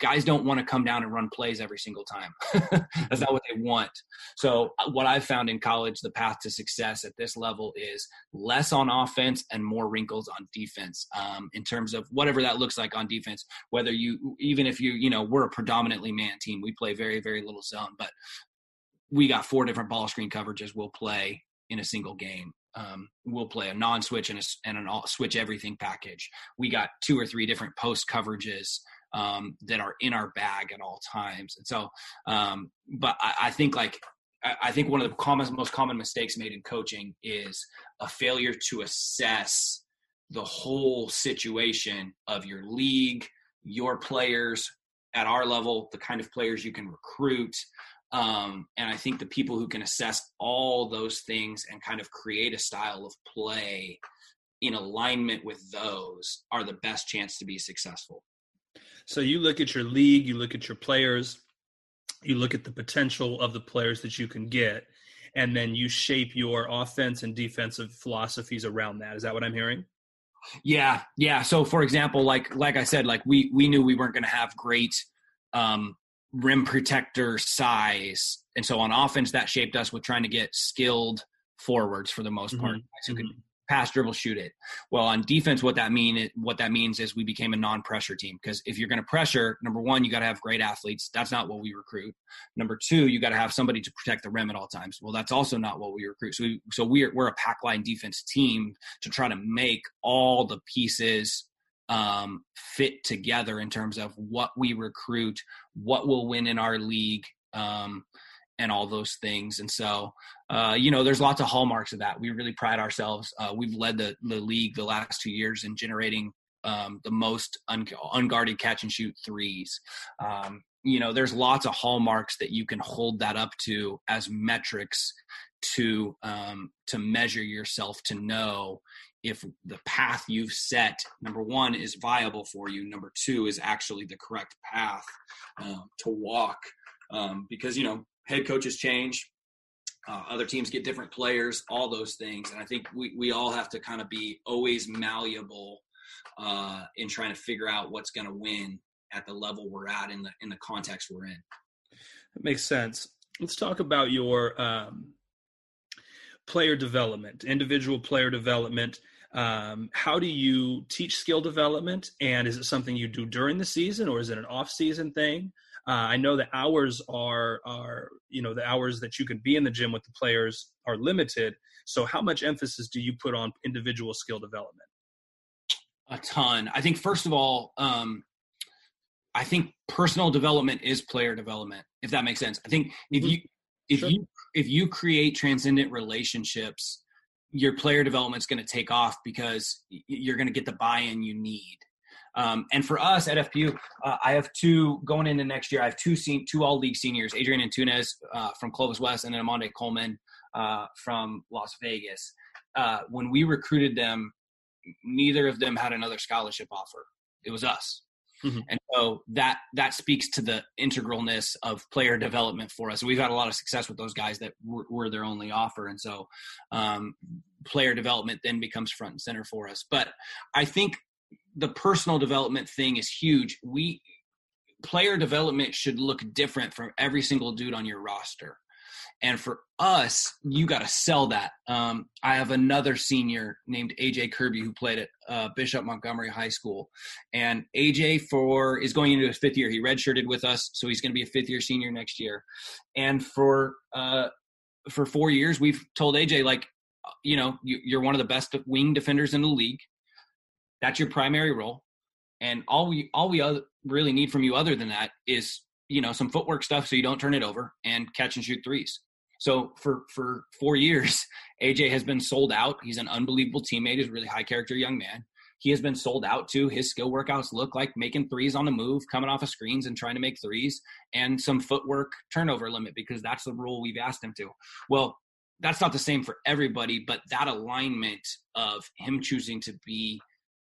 Speaker 3: guys don't want to come down and run plays every single time. That's not what they want. So uh, what I've found in college, the path to success at this level is less on offense and more wrinkles on defense. Um, in terms of whatever that looks like on defense, whether you even if you you know we're a predominantly man team, we play very very little zone, but we got four different ball screen coverages we'll play in a single game. Um, we'll play a non-switch and a, and an all switch everything package. We got two or three different post coverages um, that are in our bag at all times. And so, um, but I, I think like I think one of the common, most common mistakes made in coaching is a failure to assess the whole situation of your league, your players at our level, the kind of players you can recruit. Um, and I think the people who can assess all those things and kind of create a style of play in alignment with those are the best chance to be successful.
Speaker 2: So you look at your league, you look at your players, you look at the potential of the players that you can get, and then you shape your offense and defensive philosophies around that. Is that what I'm hearing?
Speaker 3: Yeah, yeah. So for example, like like I said, like we we knew we weren't going to have great um, rim protector size, and so on offense that shaped us with trying to get skilled forwards for the most part, mm-hmm. who could mm-hmm pass dribble shoot it. Well on defense what that mean what that means is we became a non-pressure team because if you're going to pressure number one you got to have great athletes. That's not what we recruit. Number two you got to have somebody to protect the rim at all times. Well that's also not what we recruit. So we, so we're, we're a pack line defense team to try to make all the pieces um, fit together in terms of what we recruit what will win in our league um, and all those things. And so, uh, you know, there's lots of hallmarks of that. We really pride ourselves. Uh, we've led the, the league the last two years in generating um, the most un- unguarded catch and shoot threes. Um, you know, there's lots of hallmarks that you can hold that up to as metrics to um, to measure yourself to know if the path you've set number one is viable for you number two is actually the correct path um, to walk um, because you know head coaches change, uh, other teams get different players, all those things. And I think we, we all have to kind of be always malleable uh, in trying to figure out what's going to win at the level we're at in the in the context we're in.
Speaker 2: That makes sense. Let's talk about your um, player development, individual player development. Um, how do you teach skill development, and is it something you do during the season, or is it an off-season thing? Uh, I know the hours are are you know the hours that you can be in the gym with the players are limited. So how much emphasis do you put on individual skill development?
Speaker 3: A ton. I think first of all, um, I think personal development is player development. If that makes sense. I think if mm-hmm. you if sure. you if you create transcendent relationships your player development is going to take off because you're going to get the buy-in you need um, and for us at FPU, uh, I have two going into next year. I have two sen- two all league seniors, Adrian Antunes uh, from Clovis West, and then Amande Coleman uh, from Las Vegas. Uh, when we recruited them, neither of them had another scholarship offer. It was us. Mm-hmm. And so that that speaks to the integralness of player development for us. We've had a lot of success with those guys that were, were their only offer, and so um, player development then becomes front and center for us. But I think the personal development thing is huge. We player development should look different from every single dude on your roster. And for us, you got to sell that. Um, I have another senior named AJ Kirby who played at uh, Bishop Montgomery High School, and AJ for is going into his fifth year. He redshirted with us, so he's going to be a fifth year senior next year. And for uh, for four years, we've told AJ like, you know, you, you're one of the best wing defenders in the league. That's your primary role, and all we all we really need from you other than that is you know some footwork stuff so you don't turn it over and catch and shoot threes so for for four years, AJ has been sold out. He's an unbelievable teammate. He's a really high character young man. He has been sold out to. His skill workouts look like making threes on the move, coming off of screens and trying to make threes, and some footwork turnover limit because that's the rule we've asked him to. Well, that's not the same for everybody, but that alignment of him choosing to be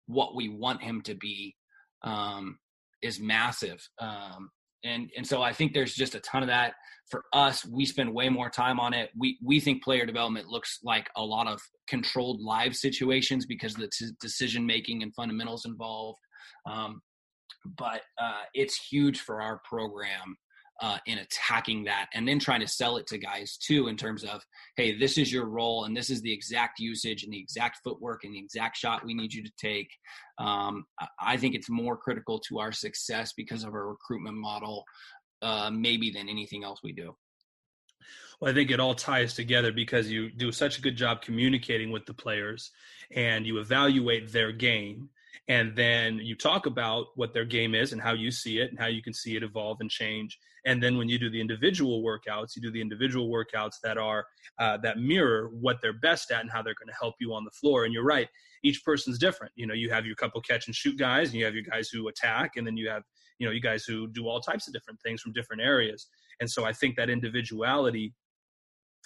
Speaker 3: what we want him to be um, is massive. Um, and and so I think there's just a ton of that for us. We spend way more time on it. We we think player development looks like a lot of controlled live situations because the t- decision making and fundamentals involved. Um, but uh, it's huge for our program uh, in attacking that and then trying to sell it to guys too in terms of hey this is your role and this is the exact usage and the exact footwork and the exact shot we need you to take. Um, i think it's more critical to our success because of our recruitment model uh, maybe than anything else we do.
Speaker 2: Well, I think it all ties together because you do such a good job communicating with the players and you evaluate their game and then you talk about what their game is and how you see it and how you can see it evolve and change and then when you do the individual workouts you do the individual workouts that are uh, that mirror what they're best at and how they're going to help you on the floor. And you're right each person's different. You know you have your couple catch and shoot guys and you have your guys who attack and then you have you know you guys who do all types of different things from different areas. And so i think that individuality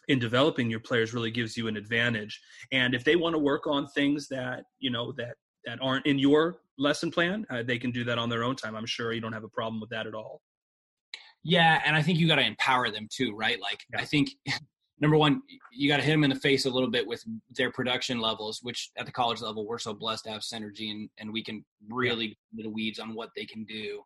Speaker 2: in developing your players really gives you an advantage. And if they want to work on things that you know that that aren't in your lesson plan uh, they can do that on their own time. I'm sure you don't have a problem with that at all
Speaker 3: yeah, and I think you got to empower them too, right? Like yeah. I think number one, you got to hit them in the face a little bit with their production levels, which at the college level we're so blessed to have synergy and and we can really yeah. the weeds on what they can do.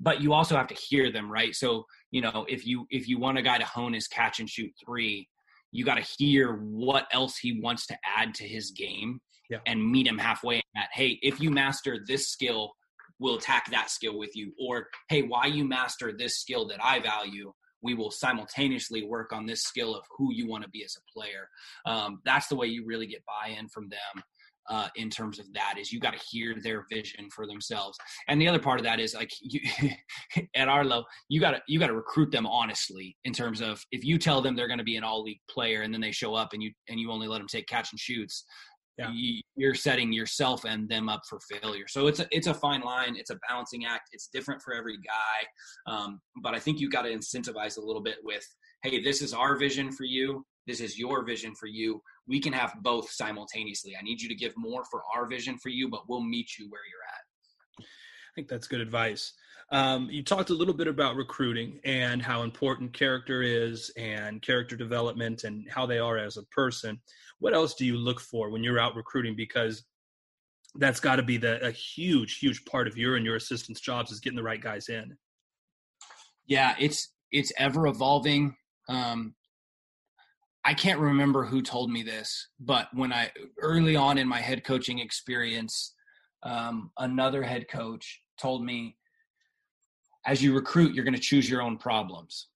Speaker 3: But you also have to hear them, right? So you know if you if you want a guy to hone his catch and shoot three, you got to hear what else he wants to add to his game. Yeah. And meet him halfway at, hey, if you master this skill, will attack that skill with you. Or hey why you master this skill that i value we will simultaneously work on this skill of who you want to be as a player. Um, that's the way you really get buy-in from them uh, in terms of that is you got to hear their vision for themselves. And the other part of that is like you, at our level you got to you got to recruit them honestly in terms of if you tell them they're going to be an all league player and then they show up and you and you only let them take catch and shoots yeah. you're setting yourself and them up for failure. So it's a it's a fine line. It's a balancing act. It's different for every guy, um, but I think you got to incentivize a little bit with, hey, this is our vision for you. This is your vision for you. We can have both simultaneously. I need you to give more for our vision for you, but we'll meet you where you're at.
Speaker 2: I think that's good advice. Um, you talked a little bit about recruiting and how important character is and character development and how they are as a person. What else do you look for when you're out recruiting? Because that's got to be the a huge, huge part of your and your assistant's jobs is getting the right guys in.
Speaker 3: Yeah, it's it's ever evolving. Um, I can't remember who told me this, but when I early on in my head coaching experience, um, another head coach told me as you recruit, you're going to choose your own problems.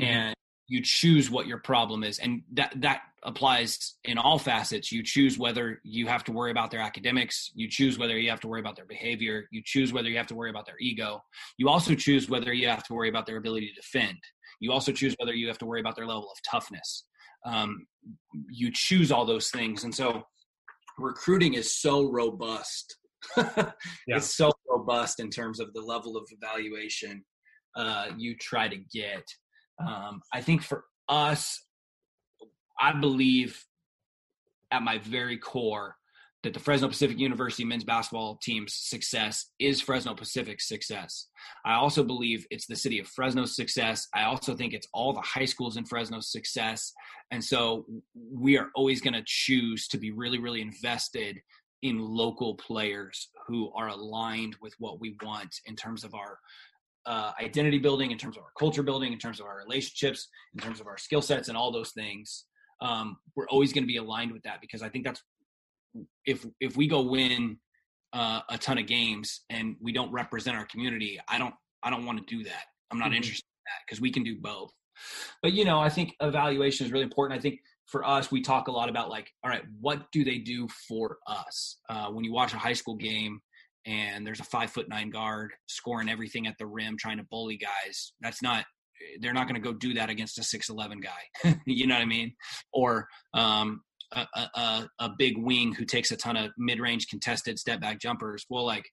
Speaker 3: Mm-hmm. And you choose what your problem is. And that, that applies in all facets. You choose whether you have to worry about their academics. You choose whether you have to worry about their behavior. You choose whether you have to worry about their ego. You also choose whether you have to worry about their ability to defend. You also choose whether you have to worry about their level of toughness. Um, you choose all those things. And so recruiting is so robust yeah. It's so robust in terms of the level of evaluation uh, you try to get. Um, I think for us, I believe at my very core that the Fresno Pacific University men's basketball team's success is Fresno Pacific's success. I also believe it's the city of Fresno's success. I also think it's all the high schools in Fresno's success. And so we are always going to choose to be really, really invested in local players who are aligned with what we want in terms of our uh, identity building, in terms of our culture building, in terms of our relationships, in terms of our skill sets, and all those things. Um, we're always going to be aligned with that because I think that's if if we go win uh, a ton of games and we don't represent our community, I don't I don't want to do that. I'm not mm-hmm. interested in that because we can do both. But you know, I think evaluation is really important. I think for us, we talk a lot about like, all right, what do they do for us? Uh, when you watch a high school game and there's a five foot nine guard scoring everything at the rim, trying to bully guys, that's not they're not going to go do that against a 6'11 guy you know what i mean? Or um, a, a, a big wing who takes a ton of mid-range contested step back jumpers. Well like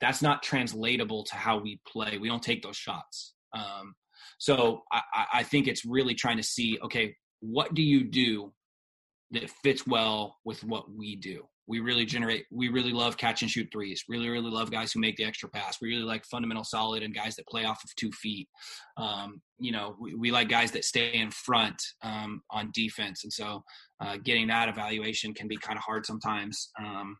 Speaker 3: that's not translatable to how we play. We don't take those shots. Um, so I, I think it's really trying to see okay what do you do that fits well with what we do? We really generate we really love catch and shoot threes. Really really love guys who make the extra pass. We really like fundamental solid and guys that play off of two feet. Um, you know we, we, like guys that stay in front um, on defense. And so uh, getting that evaluation can be kind of hard sometimes um,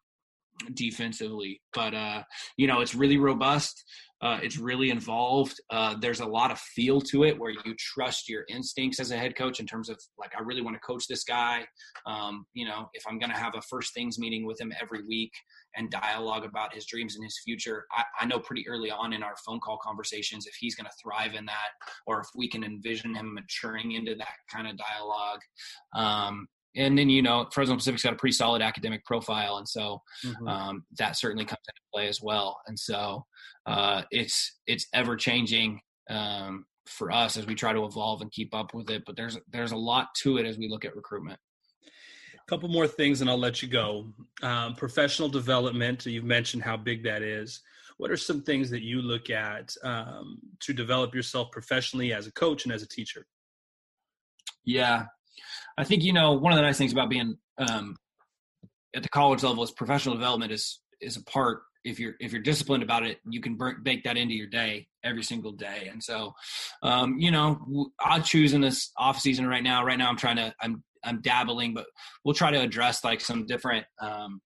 Speaker 3: defensively but uh, you know it's really robust uh, it's really involved. Uh, there's a lot of feel to it where you trust your instincts as a head coach in terms of like, I really want to coach this guy. Um, you know, if I'm going to have a first things meeting with him every week and dialogue about his dreams and his future, I, I know pretty early on in our phone call conversations if he's going to thrive in that or if we can envision him maturing into that kind of dialogue. Um, and then you know Fresno Pacific's got a pretty solid academic profile, and so mm-hmm. um, that certainly comes into play as well. And so uh, it's it's ever changing um, for us as we try to evolve and keep up with it. But there's there's a lot to it as we look at recruitment.
Speaker 2: A couple more things, and I'll let you go. Um, professional development. You've mentioned how big that is. What are some things that you look at um, to develop yourself professionally as a coach and as a teacher?
Speaker 3: Yeah, I think you know one of the nice things about being um, at the college level is professional development is is a part. If you're if you're disciplined about it, you can bake that into your day every single day. And so, um, you know, I'll choose in this off season right now. Right now, I'm trying to I'm I'm dabbling, but we'll try to address like some different um,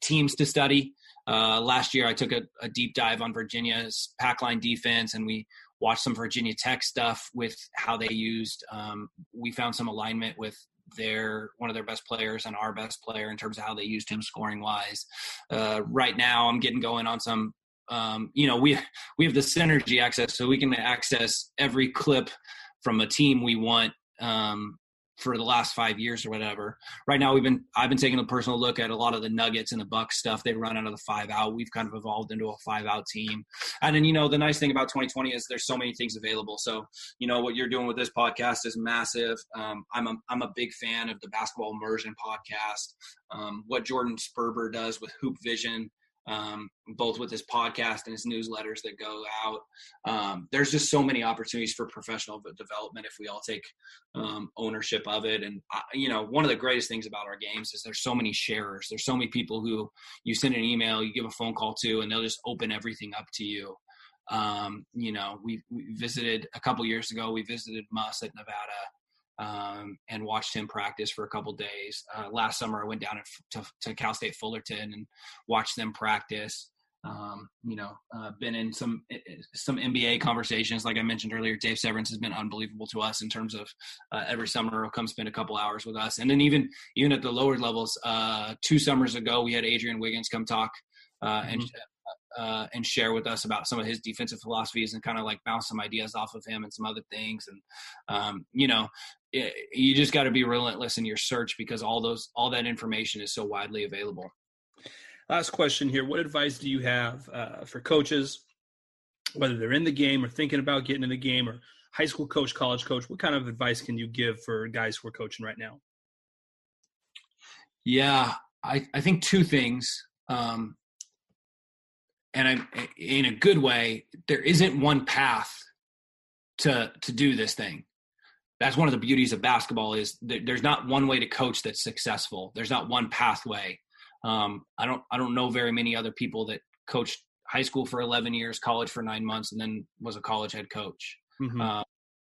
Speaker 3: teams to study. Uh, last year, I took a, a, deep dive on Virginia's pack line defense, and we watched some Virginia Tech stuff with how they used. Um, we found some alignment with their one of their best players and our best player in terms of how they used him scoring wise. Uh, right now, I'm getting going on some. Um, you know, we we have the synergy access, so we can access every clip from a team we want um, for the last five years or whatever. Right now, we've been I've been taking a personal look at a lot of the Nuggets and the Bucks stuff. They run out of the five out. We've kind of evolved into a five out team. And then you know the nice thing about 2020 is there's so many things available. So you know what you're doing with this podcast is massive. Um, I'm a I'm a big fan of the Basketball Immersion podcast. Um, what Jordan Sperber does with Hoop Vision um, both with his podcast and his newsletters that go out. Um, there's just so many opportunities for professional development if we all take um, ownership of it. And I, you know, one of the greatest things about our games is there's so many sharers. There's so many people who you send an email, you give a phone call to, and they'll just open everything up to you. Um, you know, we, we visited a couple years ago. We visited Muss at Nevada um, and watched him practice for a couple days. Uh, last summer, I went down to, to, Cal State Fullerton and watched them practice. Um, you know, uh, been in some some NBA conversations, like I mentioned earlier. Dave Severance has been unbelievable to us in terms of uh, every summer he'll come spend a couple hours with us, and then even even at the lower levels. Uh, two summers ago, we had Adrian Wiggins come talk uh, mm-hmm. and uh, and share with us about some of his defensive philosophies and kind of like bounce some ideas off of him and some other things. And um, you know, you just got to be relentless in your search because all those all that information is so widely available.
Speaker 2: Last question here: What advice do you have uh, for coaches, whether they're in the game or thinking about getting in the game, or high school coach, college coach? What kind of advice can you give for guys who are coaching right now?
Speaker 3: Yeah, I, I think two things. Um, and i'm in a good way, there isn't one path to to do this thing. That's one of the beauties of basketball is there's not one way to coach that's successful. There's not one pathway. Um, I don't I don't know very many other people that coached high school for 11 years, college for nine months, and then was a college head coach. Mm-hmm. Uh,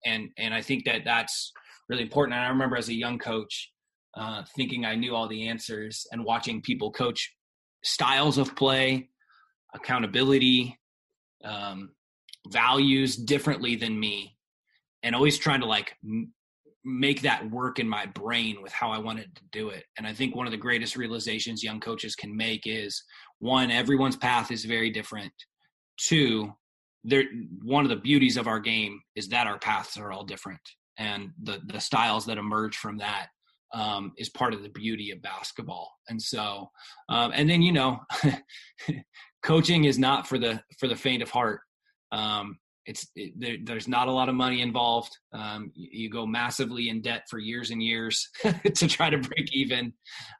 Speaker 3: and and I think that that's really important. And I remember as a young coach, uh, thinking I knew all the answers and watching people coach styles of play, accountability, um, values differently than me, and always trying to like m- make that work in my brain with how I wanted to do it. And I think one of the greatest realizations young coaches can make is one, everyone's path is very different. Two, there one of the beauties of our game is that our paths are all different and the the styles that emerge from that um, is part of the beauty of basketball. And so, um, and then you know, coaching is not for the for the faint of heart. Um, it's it, there, there's not a lot of money involved. Um, you, you, go massively in debt for years and years to try to break even.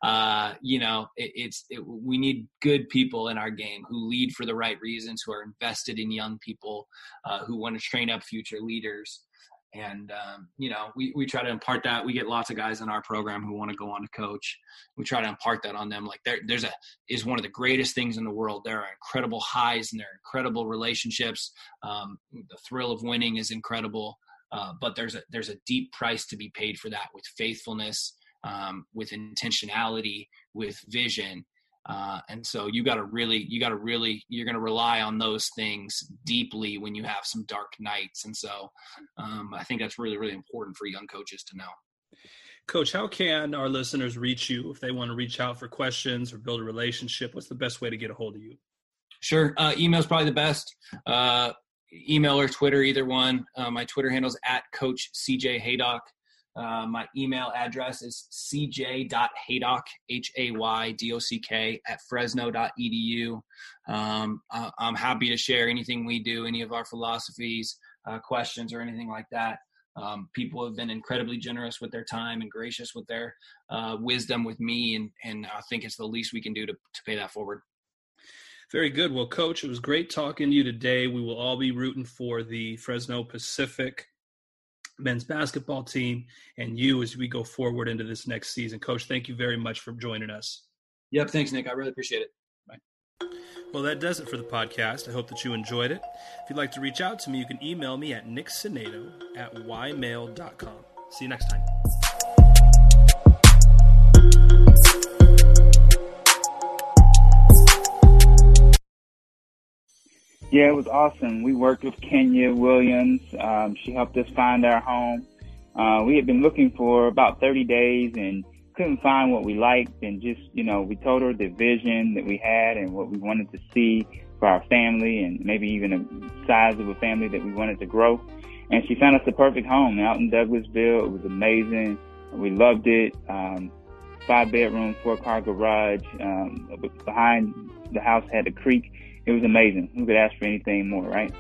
Speaker 3: Uh, you know, it, it's it, we need good people in our game who lead for the right reasons, who are invested in young people, uh, who want to train up future leaders and um, you know we, we try to impart that. We get lots of guys in our program who want to go on to coach. We try to impart that on them. Like there, there's a is one of the greatest things in the world. There are incredible highs and there are incredible relationships. Um, the thrill of winning is incredible. Uh, but there's a there's a deep price to be paid for that with faithfulness um, with intentionality with vision uh, and so you got to really, you got to really, you're going to rely on those things deeply when you have some dark nights. And so um, I think that's really, really important for young coaches to know.
Speaker 2: Coach, how can our listeners reach you if they want to reach out for questions or build a relationship? What's the best way to get a hold of you?
Speaker 3: Sure. Uh, email is probably the best. Uh, email or Twitter, either one. Uh, my Twitter handle is at Coach CJ Haydock. Uh, my email address is cj.haydock, H-A-Y-D-O-C-K, at fresno.edu. Um, uh, I'm happy to share anything we do, any of our philosophies, uh, questions, or anything like that. Um, people have been incredibly generous with their time and gracious with their uh, wisdom with me, and, and I think it's the least we can do to, to pay that forward.
Speaker 2: Very good. Well, Coach, it was great talking to you today. We will all be rooting for the Fresno Pacific men's basketball team and you as we go forward into this next season. Coach, thank you very much for joining us.
Speaker 3: Yep, thanks, Nick. I really appreciate it.
Speaker 2: Bye. Well, that does it for the podcast. I hope that you enjoyed it. If you'd like to reach out to me, you can email me at nicksinato at ymail.com. See you next time.
Speaker 4: Yeah, it was awesome. We worked with Kenya Williams. Um, she helped us find our home. Uh, we had been looking for about 30 days and couldn't find what we liked. And just, you know, we told her the vision that we had and what we wanted to see for our family and maybe even a size of a family that we wanted to grow. And she found us the perfect home out in Douglasville. It was amazing. We loved it. Um, five bedroom, four car garage. Um, behind the house had a creek it was amazing. Who could ask for anything more, right?